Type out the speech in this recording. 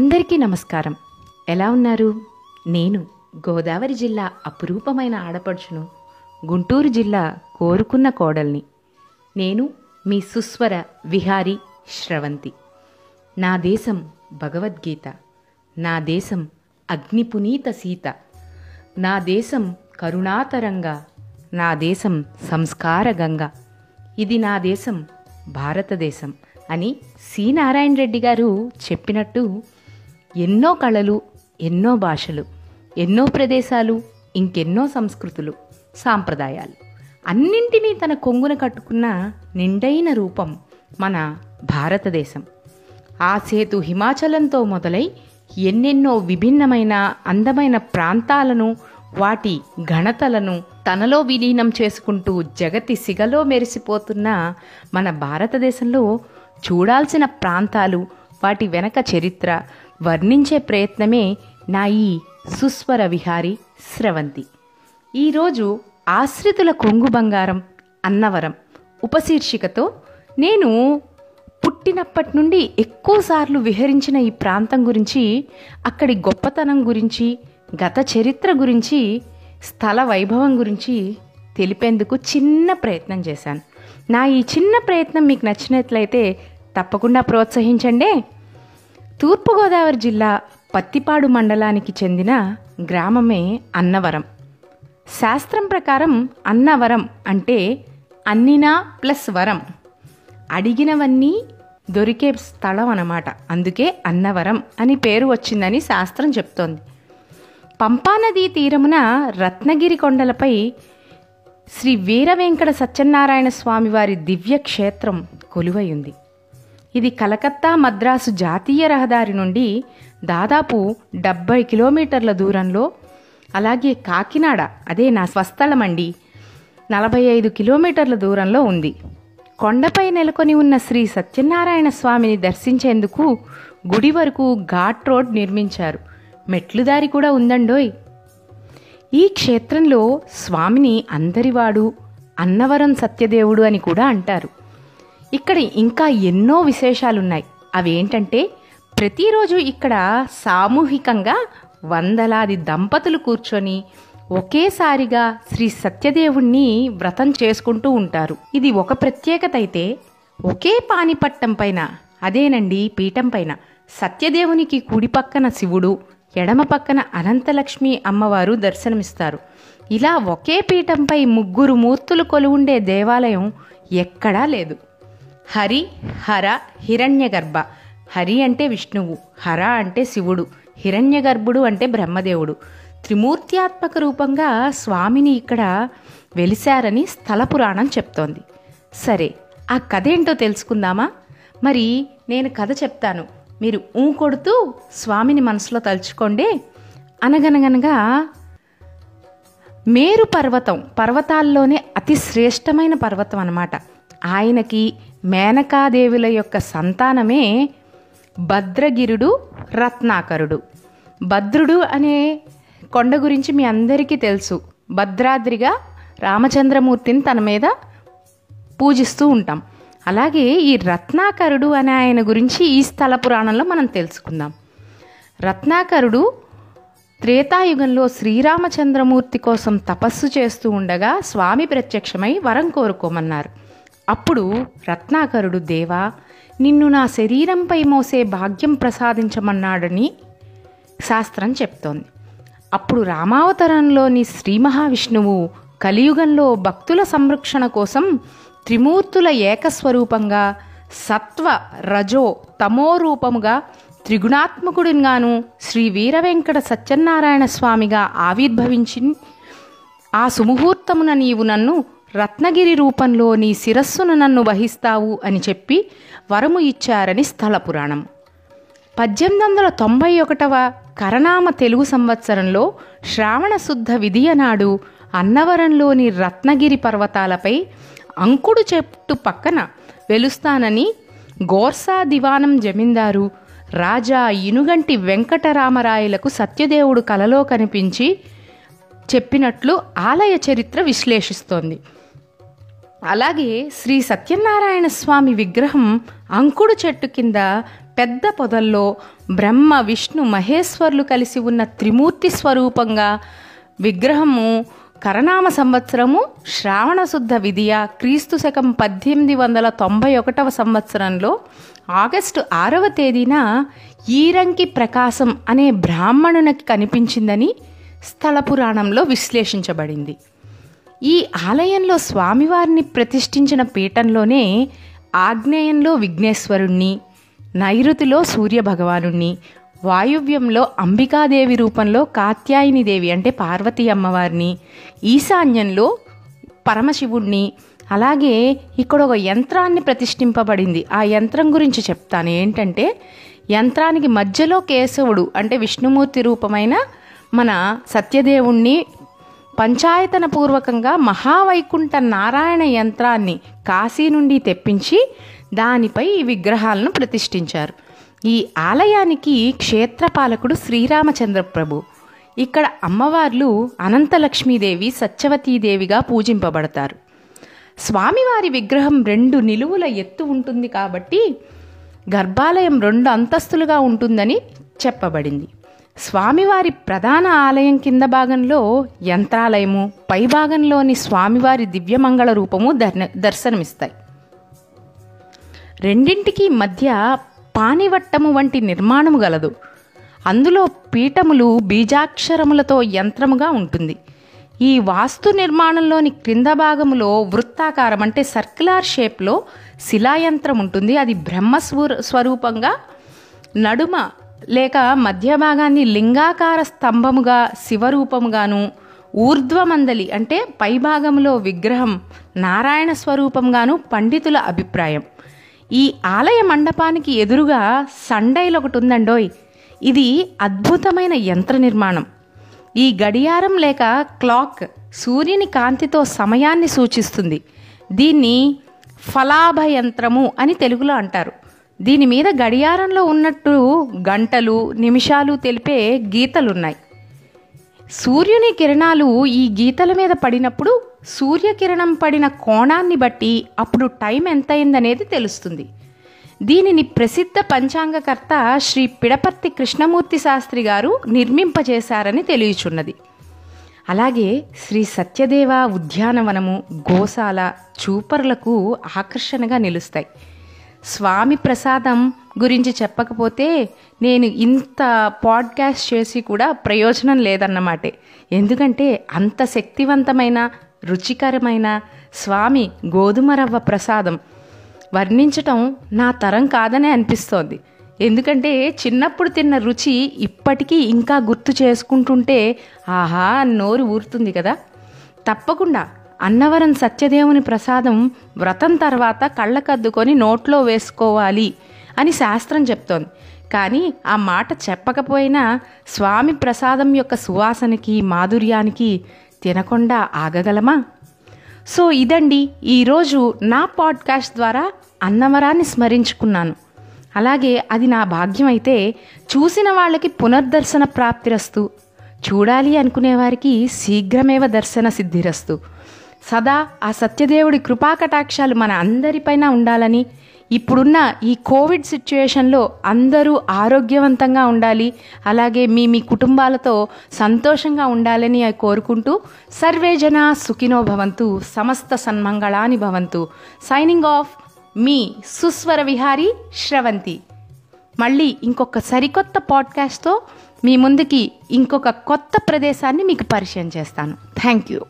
అందరికీ నమస్కారం. ఎలా ఉన్నారు? నేను గోదావరి జిల్లా అపురూపమైన ఆడపడుచును గుంటూరు జిల్లా కోరుకున్న కోడల్ని. నేను మీ సుస్వర విహారి శ్రవంతి. నా దేశం భగవద్గీత నా దేశం అగ్నిపునీత సీత నా దేశం కరుణాతరంగా నా దేశం సంస్కార గంగ ఇది నా దేశం భారతదేశం అని సి. నారాయణ రెడ్డి గారు చెప్పినట్టు ఎన్నో కళలు ఎన్నో భాషలు ఎన్నో ప్రదేశాలు ఇంకెన్నో సంస్కృతులు సాంప్రదాయాలు. అన్నింటినీ తన కొంగున కట్టుకున్న నిండైన రూపం మన భారతదేశం. ఆ సేతు హిమాచలంతో మొదలై ఎన్నెన్నో విభిన్నమైన అందమైన ప్రాంతాలను వాటి ఘనతలను తనలో విలీనం చేసుకుంటూ జగతి సిగలో మెరిసిపోతున్న మన భారతదేశంలో చూడాల్సిన ప్రాంతాలు వాటి వెనక చరిత్ర వర్ణించే ప్రయత్నమే నా ఈ సుస్వర విహారి స్రవంతి. ఈరోజు ఆశ్రితుల కొంగు బంగారం అన్నవరం ఉపశీర్షికతో నేను పుట్టినప్పటి నుండి ఎక్కువసార్లు విహరించిన ఈ ప్రాంతం గురించి అక్కడి గొప్పతనం గురించి గత చరిత్ర గురించి స్థల వైభవం గురించి తెలిపేందుకు చిన్న ప్రయత్నం చేశాను. నా ఈ చిన్న ప్రయత్నం మీకు నచ్చినట్లయితే తప్పకుండా ప్రోత్సహించండి. తూర్పుగోదావరి జిల్లా పత్తిపాడు మండలానికి చెందిన గ్రామమే అన్నవరం. శాస్త్రం ప్రకారం అన్నవరం అంటే అన్నినా ప్లస్ వరం. అడిగినవన్నీ దొరికే స్థలం అన్నమాట. అందుకే అన్నవరం అని పేరు వచ్చిందని శాస్త్రం చెప్తోంది. పంపానదీ తీరమున రత్నగిరి కొండలపై శ్రీ వీరవెంకట సత్యనారాయణ స్వామి వారి దివ్య క్షేత్రం కొలువై ఉంది ఇది కలకత్తా మద్రాసు జాతీయ రహదారి నుండి దాదాపు డెబ్బై కిలోమీటర్ల దూరంలో అలాగే కాకినాడ అదే నా స్వస్థలమండి నలభై ఐదు కిలోమీటర్ల దూరంలో ఉంది. కొండపై నెలకొని ఉన్న శ్రీ సత్యనారాయణ స్వామిని దర్శించేందుకు గుడి వరకు ఘాట్ రోడ్ నిర్మించారు. మెట్లుదారి కూడా ఉందండోయ్. ఈ క్షేత్రంలో స్వామిని అందరివాడు అన్నవరం సత్యదేవుడు అని కూడా అంటారు. ఇక్కడ ఇంకా ఎన్నో విశేషాలున్నాయి. అవేంటంటే ప్రతిరోజు ఇక్కడ సామూహికంగా వందలాది దంపతులు కూర్చొని ఒకేసారిగా శ్రీ సత్యదేవుణ్ణి వ్రతం చేసుకుంటూ ఉంటారు. ఇది ఒక ప్రత్యేకత అయితే ఒకే పానిపట్టం పైన అదేనండి పీఠం పైన సత్యదేవునికి కుడి పక్కన శివుడు ఎడమ పక్కన అనంతలక్ష్మి అమ్మవారు దర్శనమిస్తారు. ఇలా ఒకే పీఠంపై ముగ్గురు మూర్తులు కొలువుండే దేవాలయం ఎక్కడా లేదు. హరి హర హిరణ్యగర్భ. హరి అంటే విష్ణువు హర అంటే శివుడు హిరణ్యగర్భుడు అంటే బ్రహ్మదేవుడు. త్రిమూర్త్యాత్మక రూపంగా స్వామిని ఇక్కడ వెలిశారని స్థల పురాణం చెప్తోంది. సరే ఆ కథ ఏంటో తెలుసుకుందామా? మరి నేను కథ చెప్తాను. మీరు ఊ కొడుతూ స్వామిని మనసులో తలుచుకోండి. అనగనగనగా మేరు పర్వతం పర్వతాల్లోనే అతి శ్రేష్టమైన పర్వతం అన్నమాట. ఆయనకి మేనకాదేవుల యొక్క సంతానమే భద్రగిరుడు రత్నాకరుడు. భద్రుడు అనే కొండ గురించి మీ అందరికీ తెలుసు. భద్రాద్రిగా రామచంద్రమూర్తిని తన మీద పూజిస్తూ ఉంటాం. అలాగే ఈ రత్నాకరుడు అనే ఆయన గురించి ఈ స్థల పురాణంలో మనం తెలుసుకుందాం. రత్నాకరుడు త్రేతాయుగంలో శ్రీరామచంద్రమూర్తి కోసం తపస్సు చేస్తూ ఉండగా స్వామి ప్రత్యక్షమై వరం కోరుకోమన్నారు. అప్పుడు రత్నాకరుడు దేవా నిన్ను నా శరీరంపై మోసే భాగ్యం ప్రసాదించమన్నాడని శాస్త్రం చెప్తోంది. అప్పుడు రామావతరంలోని శ్రీ మహావిష్ణువు కలియుగంలో భక్తుల సంరక్షణ కోసం త్రిమూర్తుల ఏకస్వరూపంగా సత్వ రజో తమో రూపముగా త్రిగుణాత్మకుడిగాను శ్రీ వీరవెంకట సత్యనారాయణ స్వామిగా ఆవిర్భవించి ఆ సుముహూర్తమున నీవు నన్ను రత్నగిరి రూపంలో నీ శిరస్సును నన్ను వహిస్తావు అని చెప్పి వరము ఇచ్చారని స్థల పురాణం. పద్దెనిమిది వందల తొంభై ఒకటవ కరనామ తెలుగు సంవత్సరంలో శ్రావణ శుద్ధ విధియ నాడు అన్నవరంలోని రత్నగిరి పర్వతాలపై అంకుడు చెట్టు పక్కన వెలుస్తానని గోర్సా దివానం జమీందారు రాజా ఇనుగంటి వెంకటరామరాయలకు సత్యదేవుడు కలలో కనిపించి చెప్పినట్లు ఆలయ చరిత్ర విశ్లేషిస్తోంది. అలాగే శ్రీ సత్యనారాయణ స్వామి విగ్రహం అంకుడు చెట్టు కింద పెద్ద పొదల్లో బ్రహ్మ విష్ణు మహేశ్వర్లు కలిసి ఉన్న త్రిమూర్తి స్వరూపంగా విగ్రహము కరనామ సంవత్సరము శ్రావణ శుద్ధ విధియ క్రీస్తు శకం పద్దెనిమిది వందల తొంభై ఒకటవ సంవత్సరంలో ఆగస్టు ఆరవ తేదీన ఈరంకి ప్రకాశం అనే బ్రాహ్మణునికి కనిపించిందని స్థల పురాణంలో విశ్లేషించబడింది. ఈ ఆలయంలో స్వామివారిని ప్రతిష్ఠించిన పీఠంలోనే ఆగ్నేయంలో విఘ్నేశ్వరుణ్ణి నైరుతిలో సూర్యభగవానుణ్ణి వాయువ్యంలో అంబికాదేవి రూపంలో కాత్యాయనిదేవి అంటే పార్వతీ అమ్మవారిని ఈశాన్యంలో పరమశివుణ్ణి అలాగే ఇక్కడ ఒక యంత్రాన్ని ప్రతిష్ఠింపబడింది. ఆ యంత్రం గురించి చెప్తాను. ఏంటంటే యంత్రానికి మధ్యలో కేశవుడు అంటే విష్ణుమూర్తి రూపమైన మన సత్యదేవుణ్ణి పంచాయతన పూర్వకంగా మహావైకుంఠ నారాయణ యంత్రాన్ని కాశీ నుండి తెప్పించి దానిపై ఈ విగ్రహాలను ప్రతిష్ఠించారు. ఈ ఆలయానికి క్షేత్రపాలకుడు శ్రీరామచంద్ర ప్రభు. ఇక్కడ అమ్మవార్లు అనంతలక్ష్మీదేవి సత్యవతీదేవిగా పూజింపబడతారు. స్వామివారి విగ్రహం రెండు నిలువుల ఎత్తు ఉంటుంది కాబట్టి గర్భాలయం రెండు అంతస్తులుగా ఉంటుందని చెప్పబడింది. స్వామివారి ప్రధాన ఆలయం కింద భాగంలో యంత్రాలయము పై భాగంలోని స్వామివారి దివ్యమంగళ రూపము దర్శనమిస్తాయి. రెండింటికి మధ్య పానివట్టము వంటి నిర్మాణము గలదు. అందులో పీఠములు బీజాక్షరములతో యంత్రముగా ఉంటుంది. ఈ వాస్తు నిర్మాణంలోని క్రింద భాగములో వృత్తాకారం అంటే సర్క్యులార్ షేప్లో శిలాయంత్రం ఉంటుంది. అది బ్రహ్మ స్వరూపంగా నడుమ లేక మధ్య భాగాన్ని లింగాకార స్తంభముగా శివరూపముగాను ఊర్ధ్వమందలి అంటే పైభాగంలో విగ్రహం నారాయణ స్వరూపంగాను పండితుల అభిప్రాయం. ఈ ఆలయ మండపానికి ఎదురుగా సండైల్ ఒకటి ఉందండోయ్ ఇది అద్భుతమైన యంత్ర నిర్మాణం. ఈ గడియారం లేక క్లాక్ సూర్యుని కాంతితో సమయాన్ని సూచిస్తుంది. దీన్ని ఫలాభ యంత్రము అని తెలుగులో అంటారు. దీని మీద గడియారంలో ఉన్నట్టు గంటలు నిమిషాలు తెలిపే గీతలున్నాయి. సూర్యుని కిరణాలు ఈ గీతల మీద పడినప్పుడు సూర్యకిరణం పడిన కోణాన్ని బట్టి అప్పుడు టైం ఎంతైందనేది తెలుస్తుంది. దీనిని ప్రసిద్ధ పంచాంగకర్త శ్రీ పిడపర్తి కృష్ణమూర్తి శాస్త్రి గారు నిర్మింపజేశారని తెలియచున్నది. అలాగే శ్రీ సత్యదేవ ఉద్యానవనము గోశాల చూపర్లకు ఆకర్షణగా నిలుస్తాయి. స్వామి ప్రసాదం గురించి చెప్పకపోతే నేను ఇంత పాడ్కాస్ట్ చేసి కూడా ప్రయోజనం లేదన్నమాటే. ఎందుకంటే అంత శక్తివంతమైన రుచికరమైన స్వామి గోధుమ రవ్వ ప్రసాదం వర్ణించటం నా తరం కాదనే అనిపిస్తోంది. ఎందుకంటే చిన్నప్పుడు తిన్న రుచి ఇప్పటికీ ఇంకా గుర్తు చేసుకుంటుంటే ఆహా నోరు ఊరుతుంది కదా. తప్పకుండా అన్నవరం సత్యదేవుని ప్రసాదం వ్రతం తర్వాత కళ్ళకద్దుకొని నోట్లో వేసుకోవాలి అని శాస్త్రం చెప్తోంది. కానీ ఆ మాట చెప్పకపోయినా స్వామి ప్రసాదం యొక్క సువాసనకి మాధుర్యానికి తినకుండా ఆగగలమా? సో ఇదండి ఈరోజు నా పాడ్కాస్ట్ ద్వారా అన్నవరాన్ని స్మరించుకున్నాను. అలాగే అది నా భాగ్యం అయితే చూసిన వాళ్ళకి పునర్దర్శన ప్రాప్తిరస్తు చూడాలి అనుకునే వారికి శీఘ్రమేవ దర్శన సిద్ధిరస్తు సదా ఆ సత్యదేవుడి కృపాకటాక్షాలు మన అందరిపైన ఉండాలని ఇప్పుడున్న ఈ కోవిడ్ సిచ్యుయేషన్లో అందరూ ఆరోగ్యవంతంగా ఉండాలి అలాగే మీ మీ కుటుంబాలతో సంతోషంగా ఉండాలని కోరుకుంటూ సర్వే జన సుఖినో భవంతు సమస్త సన్మంగళాని భవంతు. సైనింగ్ ఆఫ్ మీ సుస్వర విహారి శ్రవంతి. మళ్ళీ ఇంకొక సరికొత్త పాడ్కాస్ట్తో మీ ముందుకి ఇంకొక కొత్త ప్రదేశాన్ని మీకు పరిచయం చేస్తాను. Thank you.